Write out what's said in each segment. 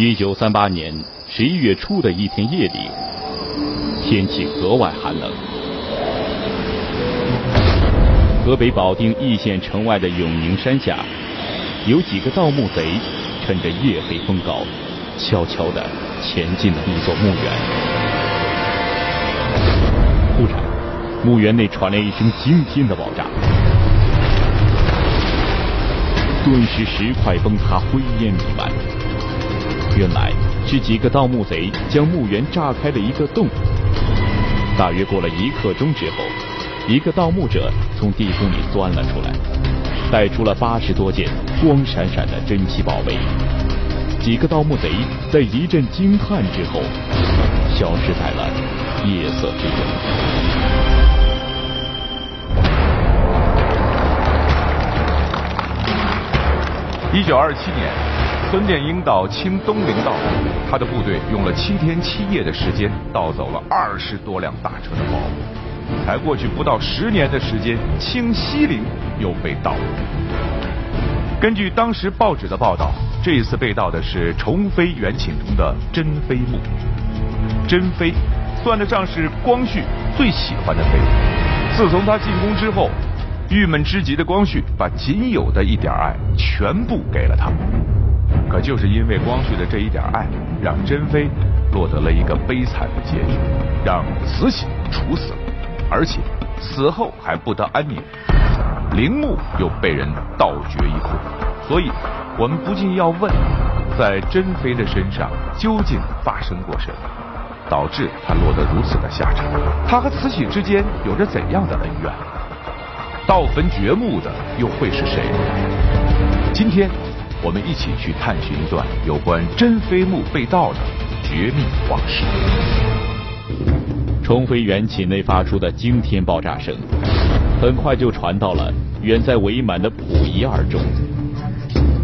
一九三八年十一月初的一天夜里，天气格外寒冷。河北保定易县城外的永宁山下，有几个盗墓贼趁着夜黑风高，悄悄地前进了一座墓园。突然，墓园内传来一声惊天的爆炸，顿时石块崩塌，灰烟弥漫。原来是几个盗墓贼将墓园炸开了一个洞。大约过了一刻钟之后，一个盗墓者从地宫里钻了出来，带出了八十多件光闪闪的珍奇宝贝。几个盗墓贼在一阵惊叹之后，消失在了夜色之中。一九二七年。孙殿英到清东陵盗，他的部队用了七天七夜的时间盗走了二十多辆大车的宝物。才过去不到十年的时间，清西陵又被盗了。根据当时报纸的报道，这一次被盗的是重妃元寝中的珍妃墓。珍妃算得上是光绪最喜欢的妃子。自从他进宫之后，郁闷之极的光绪把仅有的一点爱全部给了她。可就是因为光绪的这一点爱，让珍妃落得了一个悲惨的结局，让慈禧处死了，而且死后还不得安宁，陵墓又被人盗掘一空。所以，我们不禁要问，在珍妃的身上究竟发生过什么，导致她落得如此的下场？她和慈禧之间有着怎样的恩怨？盗坟掘墓的又会是谁？今天。我们一起去探寻一段有关珍妃墓被盗的绝密往事。重妃园寝内发出的惊天爆炸声，很快就传到了远在伪满的溥仪耳中。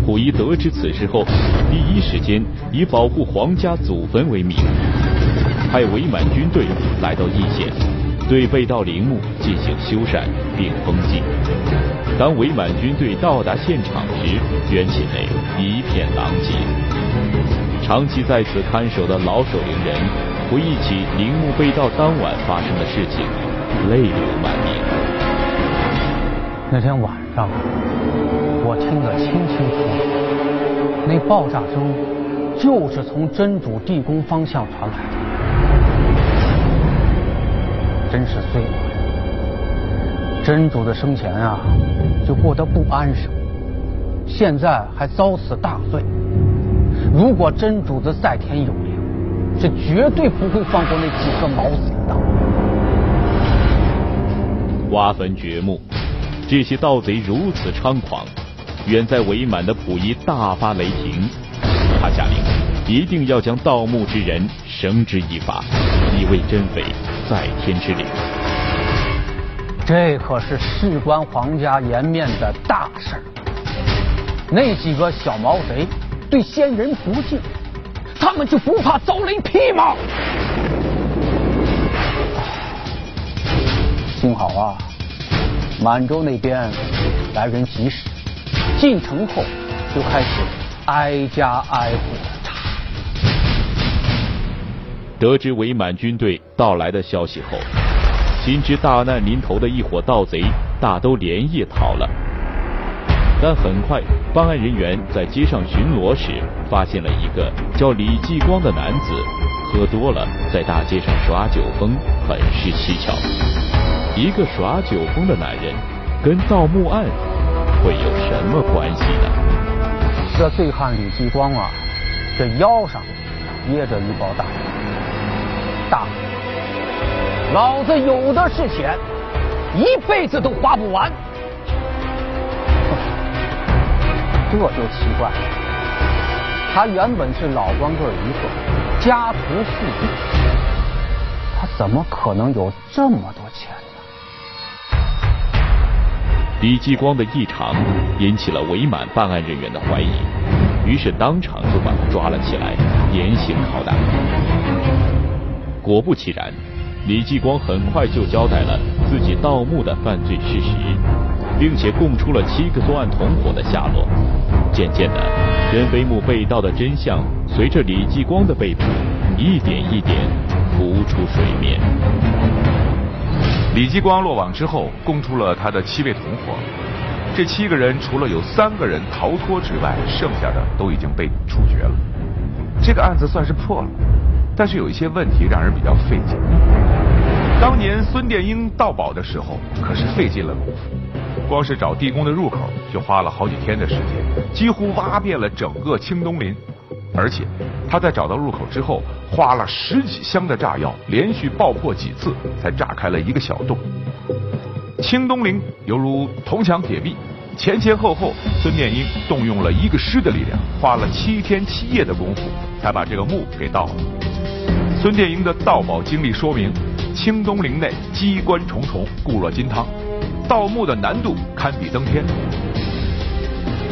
溥仪得知此事后，第一时间以保护皇家祖坟为名，派伪满军队来到易县，对被盗陵墓进行修缮并封禁。当伪满军队到达现场时，元寝内一片狼藉。长期在此看守的老守陵人回忆起陵墓被盗当晚发生的事情，泪流满面。那天晚上，我听得清清楚楚，那爆炸声就是从真主地宫方向传来的，真是碎了。真主的生前啊，就过得不安生，现在还遭此大罪。如果真主子在天有灵，是绝对不会放过那几个毛贼的。挖坟掘墓，这些盗贼如此猖狂，远在伪满的溥仪大发雷霆，他下令一定要将盗墓之人绳之以法，以为真匪在天之灵。这可是事关皇家颜面的大事儿。那几个小毛贼对先人不敬，他们就不怕遭雷劈吗？幸好啊，满洲那边来人及时，进城后就开始挨家挨户。得知伪满军队到来的消息后。心知大难临头的一伙盗贼大都连夜逃了，但很快办案人员在街上巡逻时，发现了一个叫李继光的男子，喝多了在大街上耍酒疯，很是蹊跷。一个耍酒疯的男人，跟盗墓案会有什么关系呢？这醉汉李继光啊，这腰上掖着一包大大。老子有的是钱，一辈子都花不完。这就奇怪了，他原本是老光棍一个，家徒四壁，他怎么可能有这么多钱呢？李继光的异常引起了伪满办案人员的怀疑，于是当场就把他抓了起来，严刑拷打。果不其然。李继光很快就交代了自己盗墓的犯罪事实。并且供出了七个作案同伙的下落。渐渐的，任飞木被盗的真相随着李继光的被捕，一点一点浮出水面。李继光落网之后，供出了他的七位同伙。这七个人除了有三个人逃脱之外，剩下的都已经被处决了。这个案子算是破了，但是有一些问题让人比较费劲。当年孙殿英盗宝的时候，可是费尽了功夫，光是找地宫的入口就花了好几天的时间，几乎挖遍了整个清东林。而且他在找到入口之后，花了十几箱的炸药，连续爆破几次，才炸开了一个小洞。清东陵犹如铜墙铁壁，前前后后，孙殿英动用了一个师的力量，花了七天七夜的功夫，才把这个墓给盗了。孙殿英的盗宝经历说明，清东陵内机关重重，固若金汤，盗墓的难度堪比登天。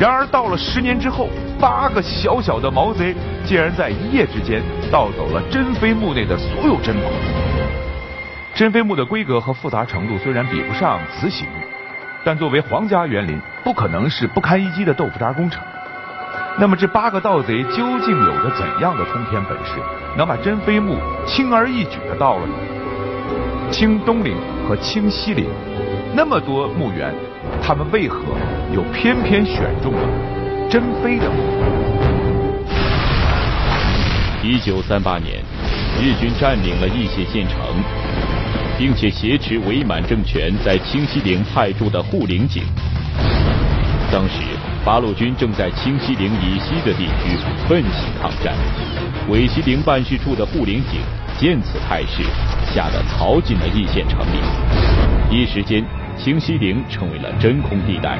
然而到了十年之后，八个小小的毛贼竟然在一夜之间盗走了珍妃墓内的所有珍宝。珍妃墓的规格和复杂程度虽然比不上慈禧墓，但作为皇家园林，不可能是不堪一击的豆腐渣工程。那么这八个盗贼究竟有着怎样的通天本事，能把珍妃墓轻而易举的盗了呢？清东陵和清西陵那么多墓园，他们为何又偏偏选中了珍妃的墓？一九三八年，日军占领了义县县城。并且挟持伪满政权在清西陵派驻的护陵警。当时八路军正在清西陵以西的地区奋起抗战，伪西陵办事处的护陵警见此态势，吓得逃进了义县城里。一时间，清西陵成为了真空地带，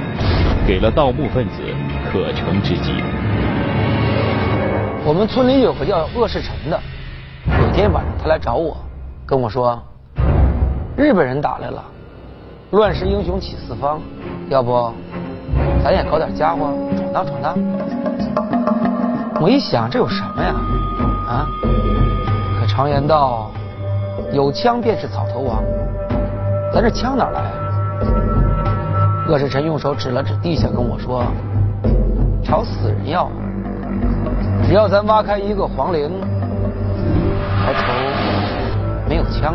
给了盗墓分子可乘之机。我们村里有个叫鄂世臣的，有天晚上他来找我，跟我说。日本人打来了，乱世英雄起四方，要不咱也搞点家伙闯荡闯荡？我一想，这有什么呀？啊？可常言道，有枪便是草头王，咱这枪哪来啊？鄂世臣用手指了指地下，跟我说：“朝死人要，只要咱挖开一个皇陵，还愁没有枪。”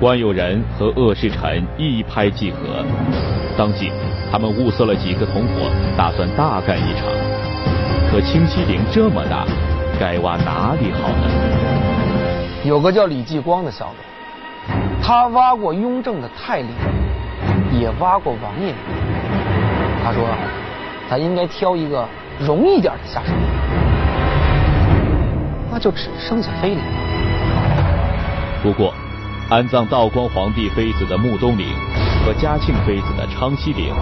关有仁和鄂世臣一拍即合，当即他们物色了几个同伙，打算大干一场。可清西陵这么大，该挖哪里好呢？有个叫李继光的小子，他挖过雍正的太陵，也挖过王爷。他说，咱应该挑一个容易点的下手，那就只剩下妃陵了。不过。安葬道光皇帝妃子的穆东陵和嘉庆妃子的昌西陵，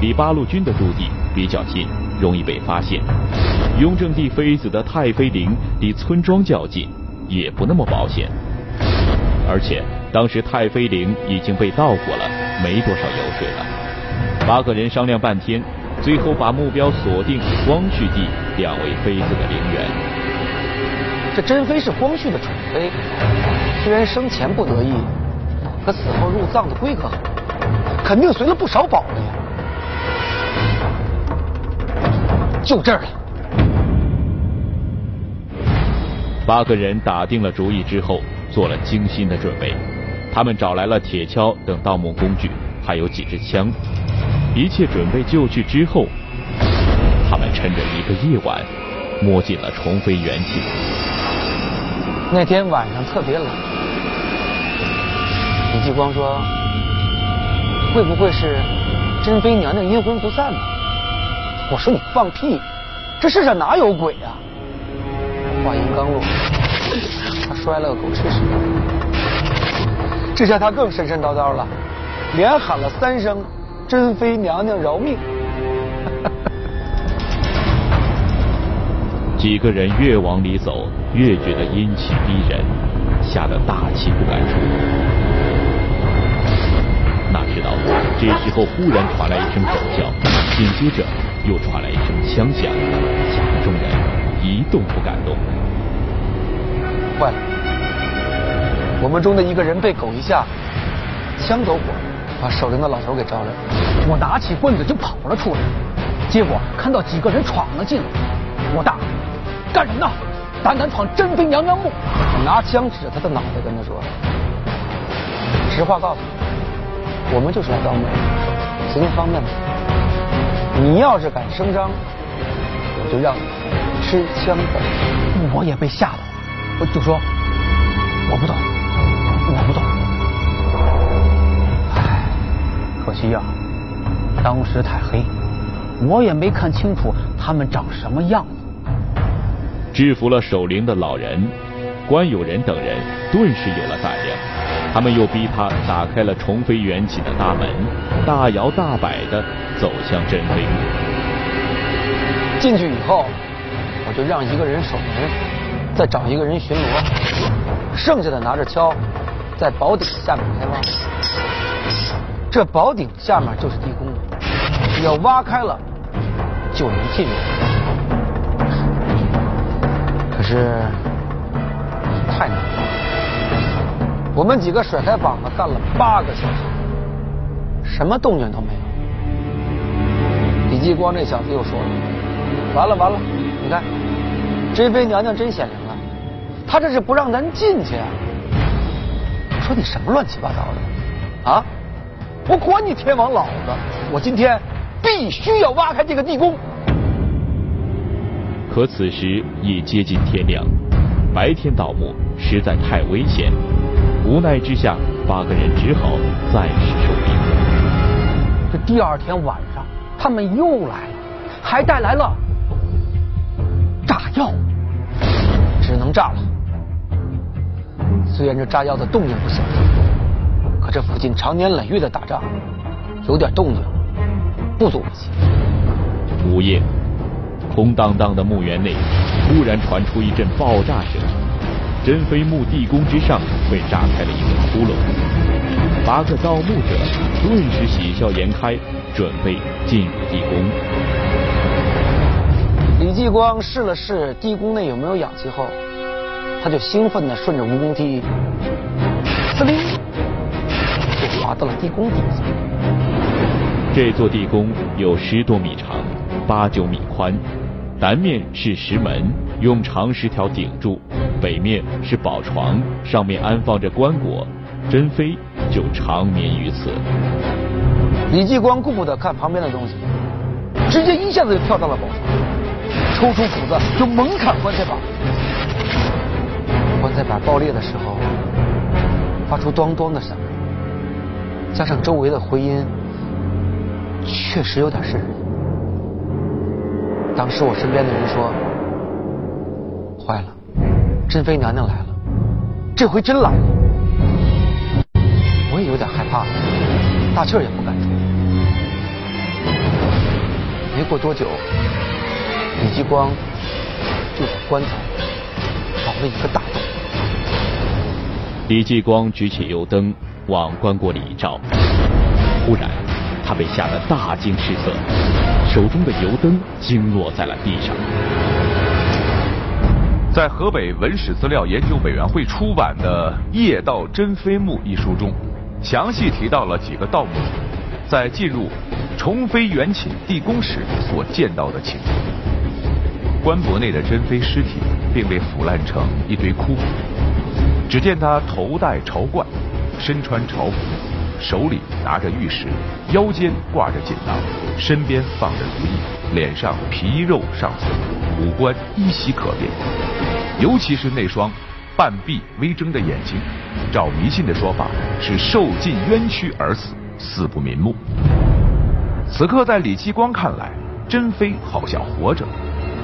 离八路军的驻地比较近，容易被发现。雍正帝妃子的太妃陵离村庄较近，也不那么保险。而且当时太妃陵已经被盗过了，没多少油水了。八个人商量半天，最后把目标锁定光绪帝两位妃子的陵园。这珍妃是光绪的宠妃，虽然生前不得意，可死后入葬的规格很，肯定随了不少宝贝。就这儿了。八个人打定了主意之后，做了精心的准备。他们找来了铁锹等盗墓工具，还有几支枪。一切准备就绪之后，他们趁着一个夜晚，摸进了重妃元气。那天晚上特别冷，李继光说：“会不会是珍妃娘娘阴魂不散呢？”我说：“你放屁，这世上哪有鬼啊？”话音刚落，他摔了个狗吃屎，这下他更神神叨叨了，连喊了三声：“珍妃娘娘饶命！” 几个人越往里走，越觉得阴气逼人，吓得大气不敢出。知道这时候忽然传来一声狗叫，紧接着又传来一声枪响，吓得众人一动不敢动。坏了，我们中的一个人被狗一吓，枪走火，把守灵的老头给招来，我拿起棍子就跑了出来，结果看到几个人闯了进来，我大干什么呢？胆敢闯真妃娘娘墓！我拿枪指着他的脑袋，跟他说：“实话告诉你，我们就是来盗墓的，行动方便吗？你要是敢声张，我就让你吃枪子。”我也被吓到了，我就说：“我不懂，我不懂。”唉，可惜呀，当时太黑，我也没看清楚他们长什么样子。制服了守灵的老人，关友仁等人顿时有了胆量。他们又逼他打开了重飞缘起的大门，大摇大摆的走向珍妃墓。进去以后，我就让一个人守门，再找一个人巡逻，剩下的拿着锹，在宝顶下面开挖。这宝顶下面就是地宫，只要挖开了，就能进入。可是太难了，我们几个甩开膀子干了八个小时，什么动静都没有。李继光这小子又说了：“完了完了，你看，珍妃娘娘真显灵了，她这是不让咱进去啊！”我说你什么乱七八糟的啊！我管你天王老子，我今天必须要挖开这个地宫。可此时已接近天亮，白天盗墓实在太危险，无奈之下，八个人只好暂时收兵。这第二天晚上，他们又来了，还带来了炸药，只能炸了。虽然这炸药的动静不小，可这附近长年累月的打仗，有点动静不足为奇。午夜。空荡荡的墓园内，突然传出一阵爆炸声，珍妃墓地宫之上被炸开了一个窟窿。八个盗墓者顿时喜笑颜开，准备进入地宫。李继光试了试地宫内有没有氧气后，他就兴奋地顺着蜈蚣梯，呲溜，就滑到了地宫底下。这座地宫有十多米长，八九米宽。南面是石门，用长石条顶住；北面是宝床，上面安放着棺椁，珍妃就长眠于此。李继光顾不得看旁边的东西，直接一下子就跳到了宝床，抽出斧子就猛砍棺材板。棺材板爆裂的时候，发出咚咚的声，加上周围的回音，确实有点瘆人。当时我身边的人说：“坏了，珍妃娘娘来了，这回真来了。”我也有点害怕，大气儿也不敢出。没过多久，李继光就把棺材凿了一个大洞。李继光举起油灯往棺椁里一照，忽然他被吓得大惊失色。手中的油灯惊落在了地上。在河北文史资料研究委员会出版的《夜盗珍妃墓》一书中，详细提到了几个盗墓者在进入重妃元寝地宫时所见到的情景。棺椁内的珍妃尸体并未腐烂成一堆枯骨，只见她头戴朝冠，身穿朝服。手里拿着玉石，腰间挂着锦囊，身边放着如意，脸上皮肉尚存，五官依稀可辨。尤其是那双半闭微睁的眼睛，照迷信的说法是受尽冤屈而死，死不瞑目。此刻在李继光看来，珍妃好像活着，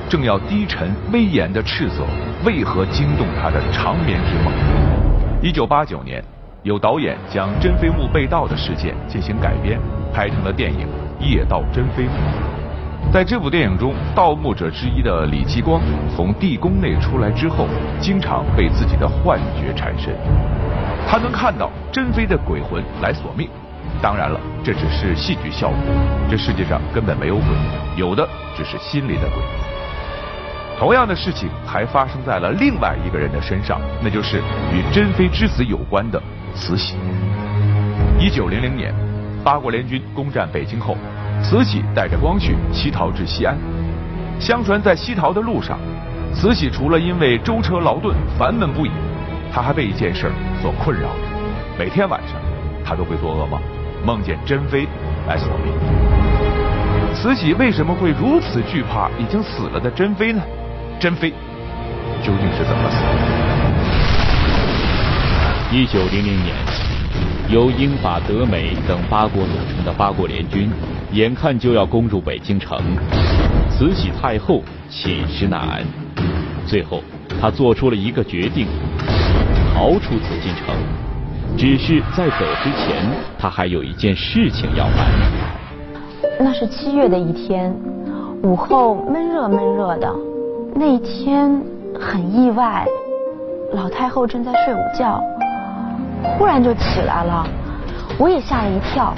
正要低沉威严的斥责为何惊动他的长眠之梦。一九八九年。有导演将珍妃墓被盗的事件进行改编，拍成了电影《夜盗珍妃墓》。在这部电影中，盗墓者之一的李继光从地宫内出来之后，经常被自己的幻觉缠身。他能看到珍妃的鬼魂来索命。当然了，这只是戏剧效果。这世界上根本没有鬼，有的只是心里的鬼。同样的事情还发生在了另外一个人的身上，那就是与珍妃之死有关的慈禧。一九零零年，八国联军攻占北京后，慈禧带着光绪西逃至西安。相传在西逃的路上，慈禧除了因为舟车劳顿烦闷不已，她还被一件事所困扰。每天晚上，她都会做噩梦，梦见珍妃来索命。慈禧为什么会如此惧怕已经死了的珍妃呢？珍妃究竟是怎么死的？一九零零年，由英法德美等八国组成的八国联军，眼看就要攻入北京城，慈禧太后寝食难安。最后，她做出了一个决定，逃出紫禁城。只是在走之前，她还有一件事情要办。那是七月的一天，午后闷热闷热的。那一天很意外，老太后正在睡午觉。忽然就起来了，我也吓了一跳。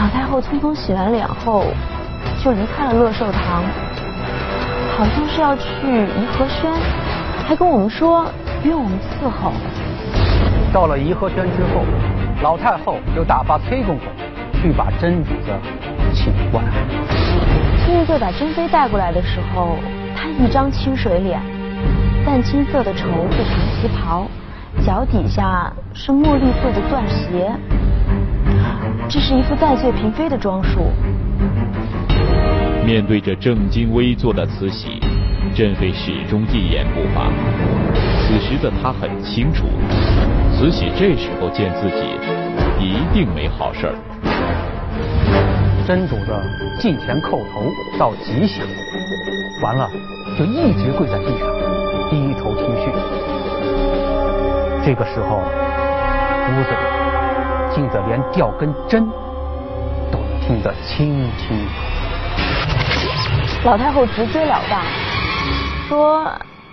老太后匆匆洗完脸后，就离开了乐寿堂，好像是要去颐和轩，还跟我们说约我们伺候。到了颐和轩之后，老太后就打发崔公公去把甄主子请过来。崔玉贵把珍妃带过来的时候，她一张清水脸，淡青色的绸子长旗袍。脚底下是墨绿色的缎鞋，这是一副戴罪嫔妃的装束。面对着正襟危坐的慈禧，珍妃始终一言不发。此时的她很清楚，慈禧这时候见自己，一定没好事儿。真主子进前叩头到极刑，完了就一直跪在地上，低头听训。这个时候，屋子里静得连掉根针都听得清清楚。老太后直截了当说：“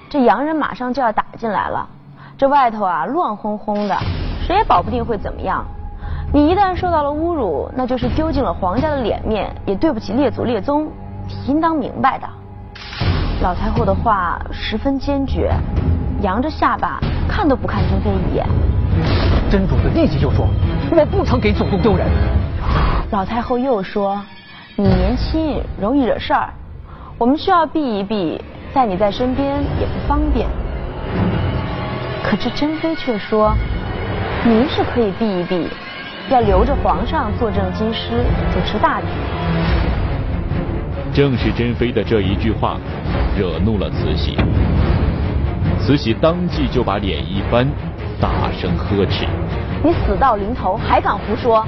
这洋人马上就要打进来了，这外头啊乱哄哄的，谁也保不定会怎么样。你一旦受到了侮辱，那就是丢尽了皇家的脸面，也对不起列祖列宗，应当明白的。”老太后的话十分坚决。扬着下巴，看都不看珍妃一眼。真主子立即就说：“我不曾给祖宗丢人。”老太后又说：“你年轻，容易惹事儿，我们需要避一避，在你在身边也不方便。”可这珍妃却说：“您是可以避一避，要留着皇上坐镇京师，主持大局。”正是珍妃的这一句话，惹怒了慈禧。慈禧当即就把脸一翻，大声呵斥：“你死到临头还敢胡说！”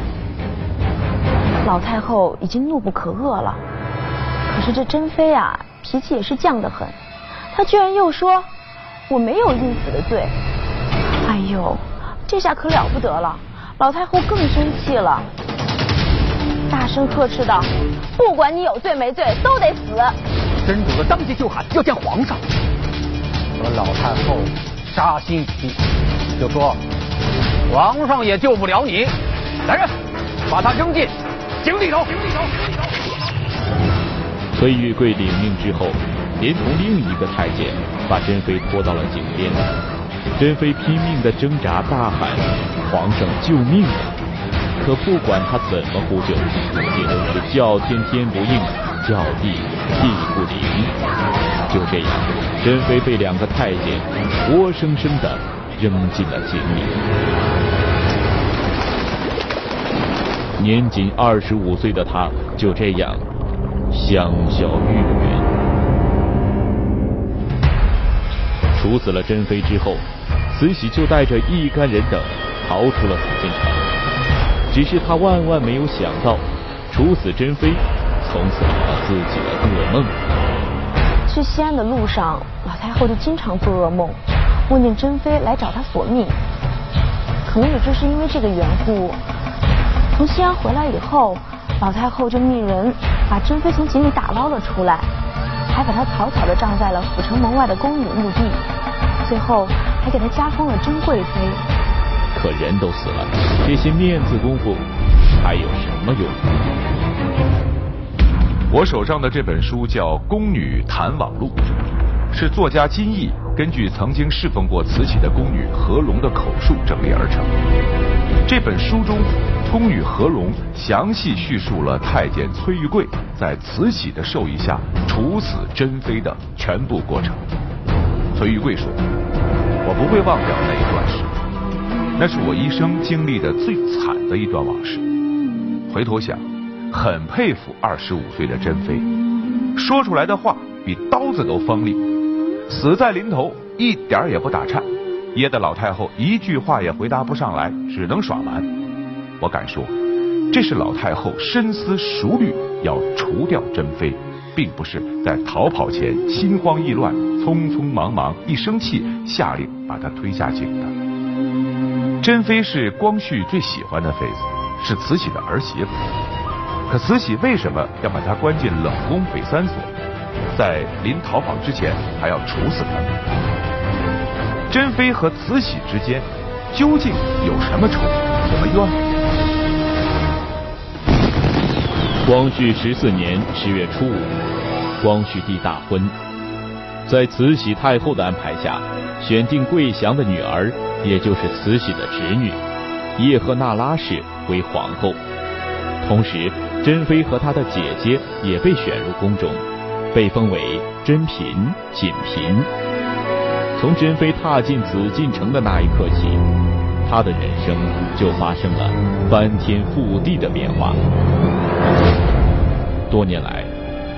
老太后已经怒不可遏了，可是这珍妃啊，脾气也是犟得很，她居然又说：“我没有应死的罪。”哎呦，这下可了不得了！老太后更生气了，大声呵斥道：“不管你有罪没罪，都得死！”真主子当即就喊要见皇上。和老太后杀心不地，就说皇上也救不了你。来人，把他扔进井里头。崔玉贵领命之后，连同另一个太监把珍妃拖到了井边。珍妃拼命的挣扎，大喊：“皇上救命！”可不管他怎么呼救，也都是叫天天不应，叫地地不灵。就这样，珍妃被两个太监活生生的扔进了井里。年仅二十五岁的他，就这样香消玉殒。处死了珍妃之后，慈禧就带着一干人等逃出了紫禁城。只是他万万没有想到，处死珍妃，从此成了自己的噩梦。去西安的路上，老太后就经常做噩梦，梦见珍妃来找她索命。可能也就是因为这个缘故，从西安回来以后，老太后就命人把珍妃从井里打捞了出来，还把她草草的葬在了府城门外的宫女墓地，最后还给她加封了珍贵妃。可人都死了，这些面子功夫还有什么用？我手上的这本书叫《宫女谈网录》，是作家金逸根据曾经侍奉过慈禧的宫女何龙的口述整理而成。这本书中，宫女何龙详细叙述了太监崔玉贵在慈禧的授意下处死珍妃的全部过程。崔玉贵说：“我不会忘掉那一段时光，那是我一生经历的最惨的一段往事。回头想，很佩服二十五岁的珍妃，说出来的话比刀子都锋利，死在临头一点也不打颤，噎得老太后一句话也回答不上来，只能耍蛮。我敢说，这是老太后深思熟虑要除掉珍妃。”并不是在逃跑前心慌意乱、匆匆忙忙，一生气下令把她推下井的。珍妃是光绪最喜欢的妃子，是慈禧的儿媳妇。可慈禧为什么要把她关进冷宫北三所，在临逃跑之前还要处死他们？珍妃和慈禧之间究竟有什么仇、什么怨？光绪十四年十月初五，光绪帝大婚，在慈禧太后的安排下，选定桂祥的女儿，也就是慈禧的侄女叶赫那拉氏为皇后。同时，珍妃和她的姐姐也被选入宫中，被封为珍嫔、锦嫔。从珍妃踏进紫禁城的那一刻起，她的人生就发生了翻天覆地的变化。多年来，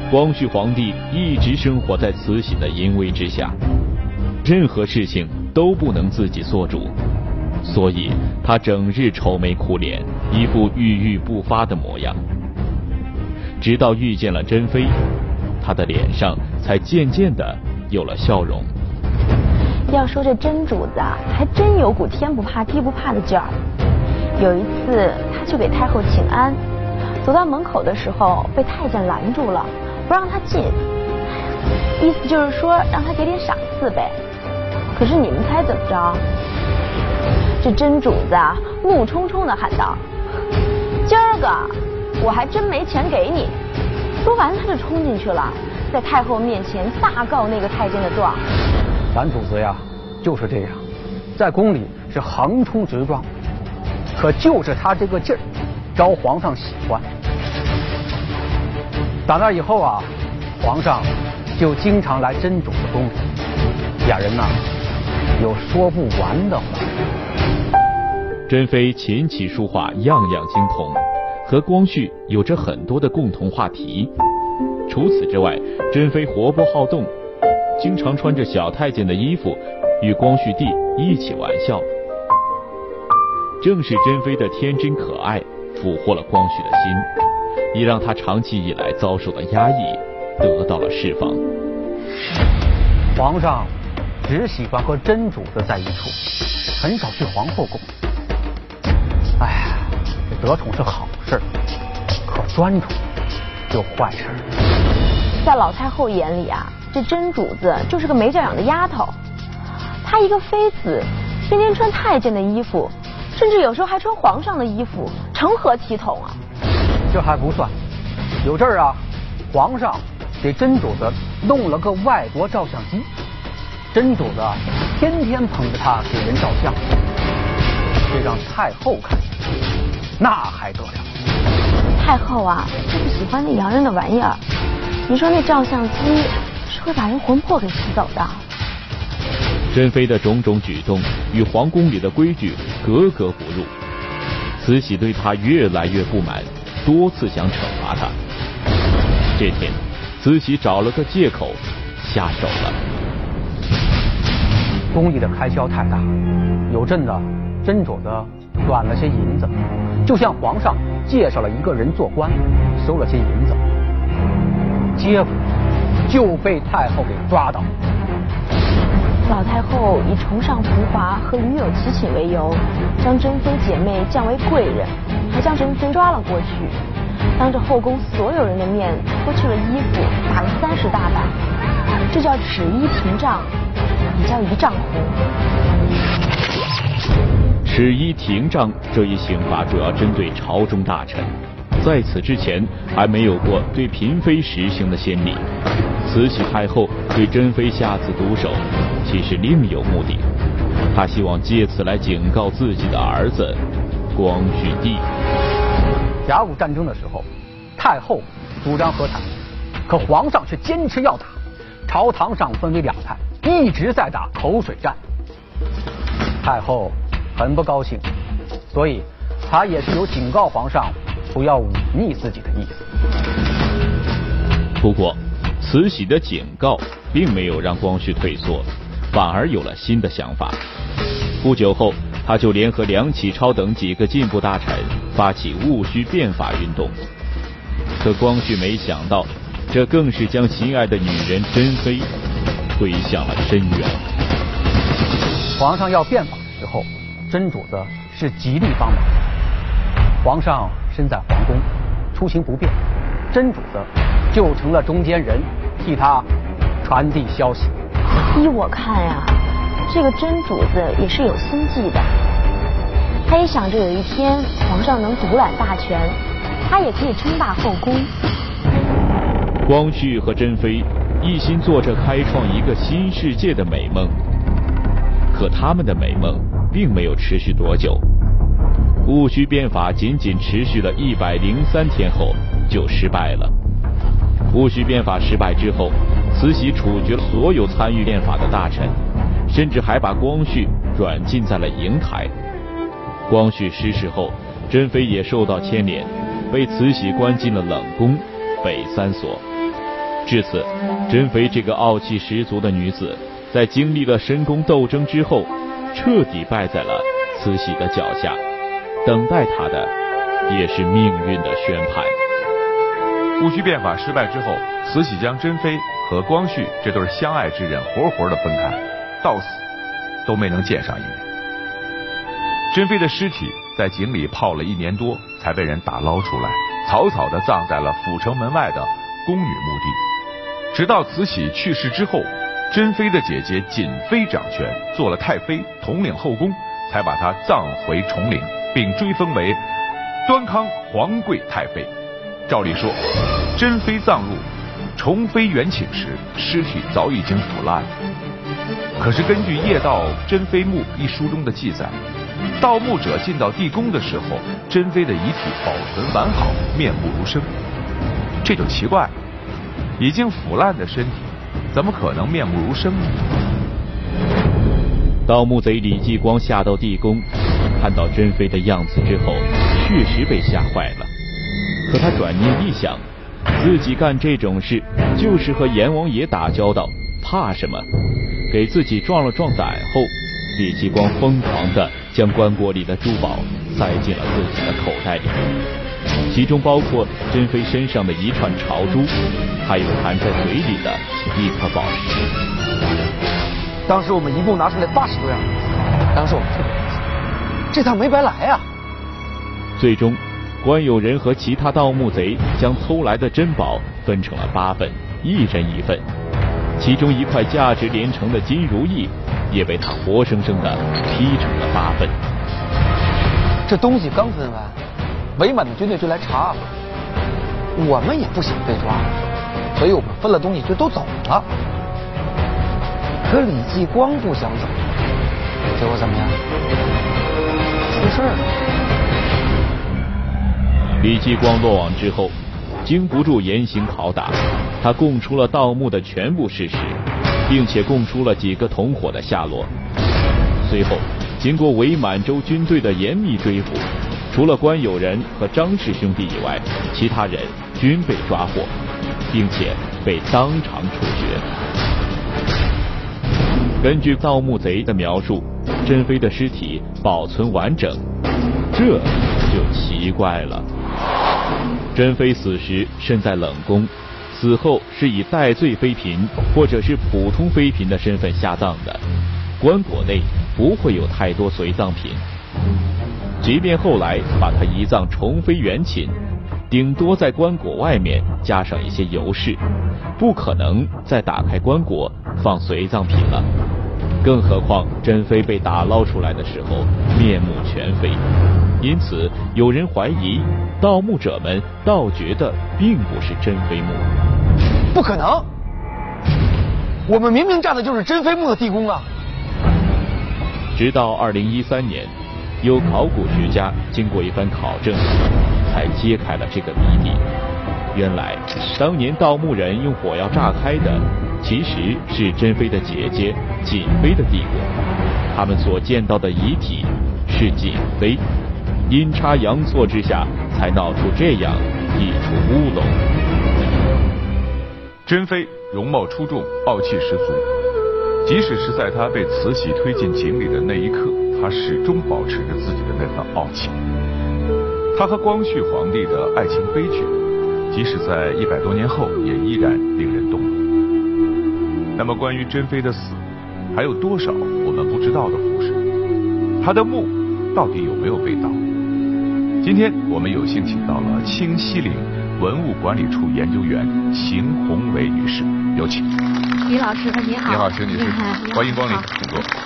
光绪皇帝一直生活在慈禧的淫威之下，任何事情都不能自己做主，所以他整日愁眉苦脸，一副郁郁不发的模样。直到遇见了珍妃，他的脸上才渐渐的有了笑容。要说这真主子啊，还真有股天不怕地不怕的劲儿。有一次，他去给太后请安。走到门口的时候，被太监拦住了，不让他进。意思就是说让他给点赏赐呗。可是你们猜怎么着？这真主子啊，怒冲冲的喊道：“今儿个我还真没钱给你！”说完他就冲进去了，在太后面前大告那个太监的状。咱主子呀，就是这样，在宫里是横冲直撞，可就是他这个劲儿。招皇上喜欢，打那以后啊，皇上就经常来真主的宫里，俩人呐有说不完的话。珍妃琴棋书画样样精通，和光绪有着很多的共同话题。除此之外，珍妃活泼好动，经常穿着小太监的衣服与光绪帝一起玩笑。正是珍妃的天真可爱。俘获了光绪的心，也让他长期以来遭受的压抑得到了释放。皇上只喜欢和真主子在一处，很少去皇后宫。哎，这得宠是好事儿，可专宠就坏事。在老太后眼里啊，这真主子就是个没教养的丫头。她一个妃子，天天穿太监的衣服。甚至有时候还穿皇上的衣服，成何体统啊？这还不算，有阵儿啊，皇上给真主子弄了个外国照相机，真主子天天捧着它给人照相，这让太后看见，那还得了？太后啊，就不喜欢那洋人的玩意儿。你说那照相机是会把人魂魄给吸走的？珍妃的种种举动与皇宫里的规矩格格不入，慈禧对她越来越不满，多次想惩罚她。这天，慈禧找了个借口下手了。宫里的开销太大，有阵子斟酌的短了些银子，就向皇上介绍了一个人做官，收了些银子，结果就被太后给抓到。老太后以崇尚浮华和与有齐寝为由，将珍妃姐妹降为贵人，还将珍妃抓了过去，当着后宫所有人的面脱去了衣服，打了三十大板，这叫尺衣廷杖，也叫一丈红。尺衣廷杖这一刑罚主要针对朝中大臣，在此之前还没有过对嫔妃实行的先例。慈禧太后对珍妃下此毒手，其实另有目的。她希望借此来警告自己的儿子光绪帝。甲午战争的时候，太后主张和谈，可皇上却坚持要打。朝堂上分为两派，一直在打口水战。太后很不高兴，所以他也是有警告皇上不要忤逆自己的意思。不过，慈禧的警告并没有让光绪退缩，反而有了新的想法。不久后，他就联合梁启超等几个进步大臣，发起戊戌变法运动。可光绪没想到，这更是将心爱的女人珍妃推向了深渊。皇上要变法的时候，真主子是极力帮忙。皇上身在皇宫，出行不便，真主子就成了中间人，替他传递消息。依我看呀。这个真主子也是有心计的，他也想着有一天皇上能独揽大权，他也可以称霸后宫。光绪和珍妃一心做着开创一个新世界的美梦，可他们的美梦并没有持续多久。戊戌变法仅仅持续了一百零三天后就失败了。戊戌变法失败之后，慈禧处决了所有参与变法的大臣。甚至还把光绪软禁在了瀛台。光绪失势后，珍妃也受到牵连，被慈禧关进了冷宫北三所。至此，珍妃这个傲气十足的女子，在经历了深宫斗争之后，彻底败在了慈禧的脚下。等待她的，也是命运的宣判。戊戌变法失败之后，慈禧将珍妃和光绪这对相爱之人活活的分开。到死都没能见上一面。珍妃的尸体在井里泡了一年多，才被人打捞出来，草草的葬在了阜成门外的宫女墓地。直到慈禧去世之后，珍妃的姐姐瑾妃掌权，做了太妃，统领后宫，才把她葬回崇陵，并追封为端康皇贵太妃。照理说，珍妃葬入崇妃元寝时，尸体早已经腐烂了。可是根据《夜盗珍妃墓》一书中的记载，盗墓者进到地宫的时候，珍妃的遗体保存完好，面目如生。这就奇怪了，已经腐烂的身体，怎么可能面目如生呢？盗墓贼李继光下到地宫，看到珍妃的样子之后，确实被吓坏了。可他转念一想，自己干这种事就是和阎王爷打交道，怕什么？给自己壮了壮胆后，李继光疯狂地将棺椁里的珠宝塞进了自己的口袋里，其中包括珍妃身上的一串朝珠，还有含在嘴里的一颗宝石。当时我们一共拿出来八十多样，当时我们特别开心，这趟没白来啊！最终，关有仁和其他盗墓贼将偷来的珍宝分成了八份，一人一份。其中一块价值连城的金如意，也被他活生生的劈成了八份。这东西刚分完，伪满的军队就来查，我们也不想被抓，所以我们分了东西就都走了。可李继光不想走，结果怎么样？出事儿了。李继光落网之后。经不住严刑拷打，他供出了盗墓的全部事实，并且供出了几个同伙的下落。随后，经过伪满洲军队的严密追捕，除了关友仁和张氏兄弟以外，其他人均被抓获，并且被当场处决。根据盗墓贼的描述，珍妃的尸体保存完整，这就奇怪了。珍妃死时身在冷宫，死后是以戴罪妃嫔或者是普通妃嫔的身份下葬的，棺椁内不会有太多随葬品。即便后来把他移葬重妃原寝，顶多在棺椁外面加上一些油饰，不可能再打开棺椁放随葬品了。更何况珍妃被打捞出来的时候面目全非，因此有人怀疑盗墓者们盗掘的并不是珍妃墓。不可能，我们明明占的就是珍妃墓的地宫啊！直到二零一三年，有考古学家经过一番考证，才揭开了这个谜底。原来，当年盗墓人用火药炸开的，其实是珍妃的姐姐瑾妃的地宫。他们所见到的遗体是瑾妃，阴差阳错之下，才闹出这样一出乌龙。珍妃容貌出众，傲气十足。即使是在她被慈禧推进井里的那一刻，他始终保持着自己的那份傲气。他和光绪皇帝的爱情悲剧，即使在一百多年后，也依然令人动容。那么，关于珍妃的死，还有多少我们不知道的故事？她的墓到底有没有被盗？今天我们有幸请到了清西陵。文物管理处研究员邢宏伟女士，有请。李老师，你好。你好，邢女士，欢迎光临，请坐。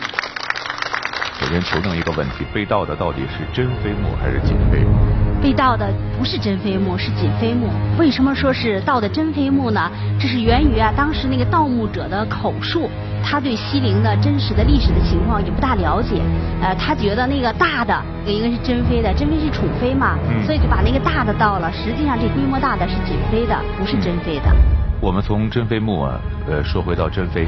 首先求证一个问题：被盗的到底是珍妃墓还是瑾妃墓？被盗的不是珍妃墓，是瑾妃墓。为什么说是盗的珍妃墓呢？这是源于啊，当时那个盗墓者的口述。他对西陵的真实的历史的情况也不大了解，呃，他觉得那个大的应该是珍妃的，珍妃是宠妃嘛，所以就把那个大的盗了。实际上这规模大的是瑾妃的，不是珍妃的。我们从珍妃墓啊，呃，说回到珍妃，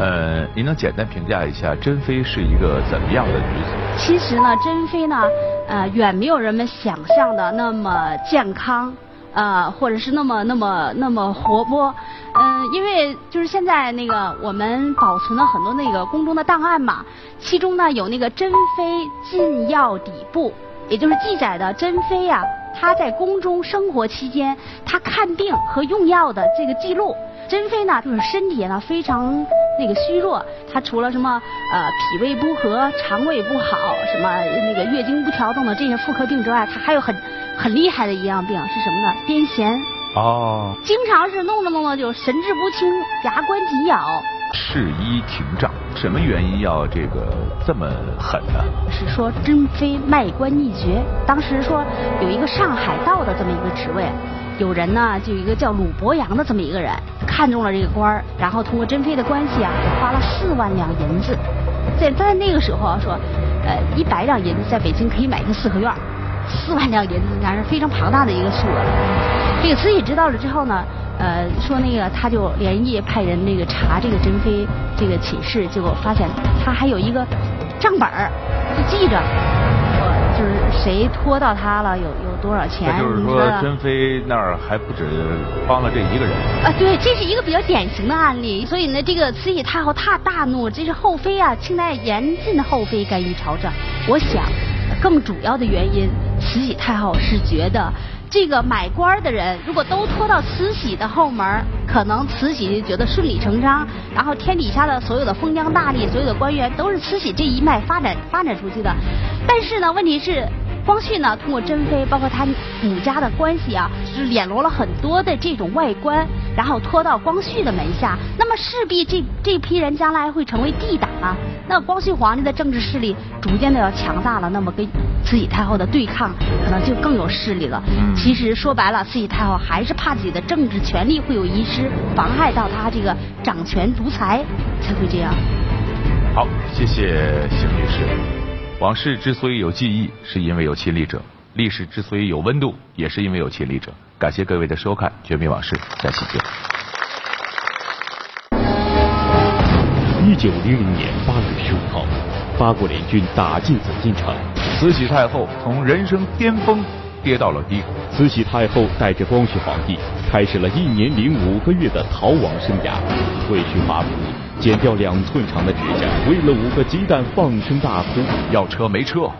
呃，您能简单评价一下珍妃是一个怎么样的女子？其实呢，珍妃呢，呃，远没有人们想象的那么健康。呃，或者是那么那么那么活泼，嗯，因为就是现在那个我们保存了很多那个宫中的档案嘛，其中呢有那个珍妃进药底部，也就是记载的珍妃呀，她在宫中生活期间，她看病和用药的这个记录。珍妃呢，就是身体呢非常那个虚弱，她除了什么呃脾胃不和、肠胃不好、什么那个月经不调等等这些妇科病之外，她还有很很厉害的一样病是什么呢？癫痫。哦。经常是弄着弄着就神志不清，牙关紧咬。赤衣廷杖，什么原因要这个这么狠呢？是说珍妃卖官匿爵，当时说有一个上海道的这么一个职位。有人呢，就一个叫鲁伯阳的这么一个人，看中了这个官儿，然后通过珍妃的关系啊，花了四万两银子。在在那个时候，说，呃，一百两银子在北京可以买一个四合院，四万两银子那是非常庞大的一个数额。这个慈禧知道了之后呢，呃，说那个他就连夜派人那个查这个珍妃这个寝室，结果发现他还有一个账本儿，就记着。就是谁拖到他了，有有多少钱？那就是说，珍妃那儿还不止帮了这一个人。啊，对，这是一个比较典型的案例。所以呢，这个慈禧太后她大怒，这是后妃啊，清代严禁后妃干预朝政。我想，更主要的原因，慈禧太后是觉得。这个买官的人，如果都拖到慈禧的后门，可能慈禧就觉得顺理成章，然后天底下的所有的封疆大吏、所有的官员都是慈禧这一脉发展发展出去的。但是呢，问题是。光绪呢，通过珍妃，包括他母家的关系啊，就是敛罗了很多的这种外官，然后拖到光绪的门下。那么势必这这批人将来会成为帝党啊。那光绪皇帝的政治势力逐渐的要强大了，那么跟慈禧太后的对抗可能就更有势力了。其实说白了，慈禧太后还是怕自己的政治权力会有遗失，妨害到她这个掌权独裁，才会这样。好，谢谢邢女士。往事之所以有记忆，是因为有亲历者；历史之所以有温度，也是因为有亲历者。感谢各位的收看《绝密往事》，下期见。一九零零年八月十五号，八国联军打进紫禁城，慈禧太后从人生巅峰跌到了低谷。慈禧太后带着光绪皇帝，开始了一年零五个月的逃亡生涯，褪去华服。剪掉两寸长的指甲，为了五个鸡蛋放声大哭。要车没车，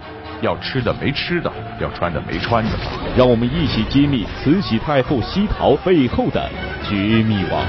要吃的没吃的，要穿的没穿的。让我们一起揭秘慈禧太后西逃背后的绝密网。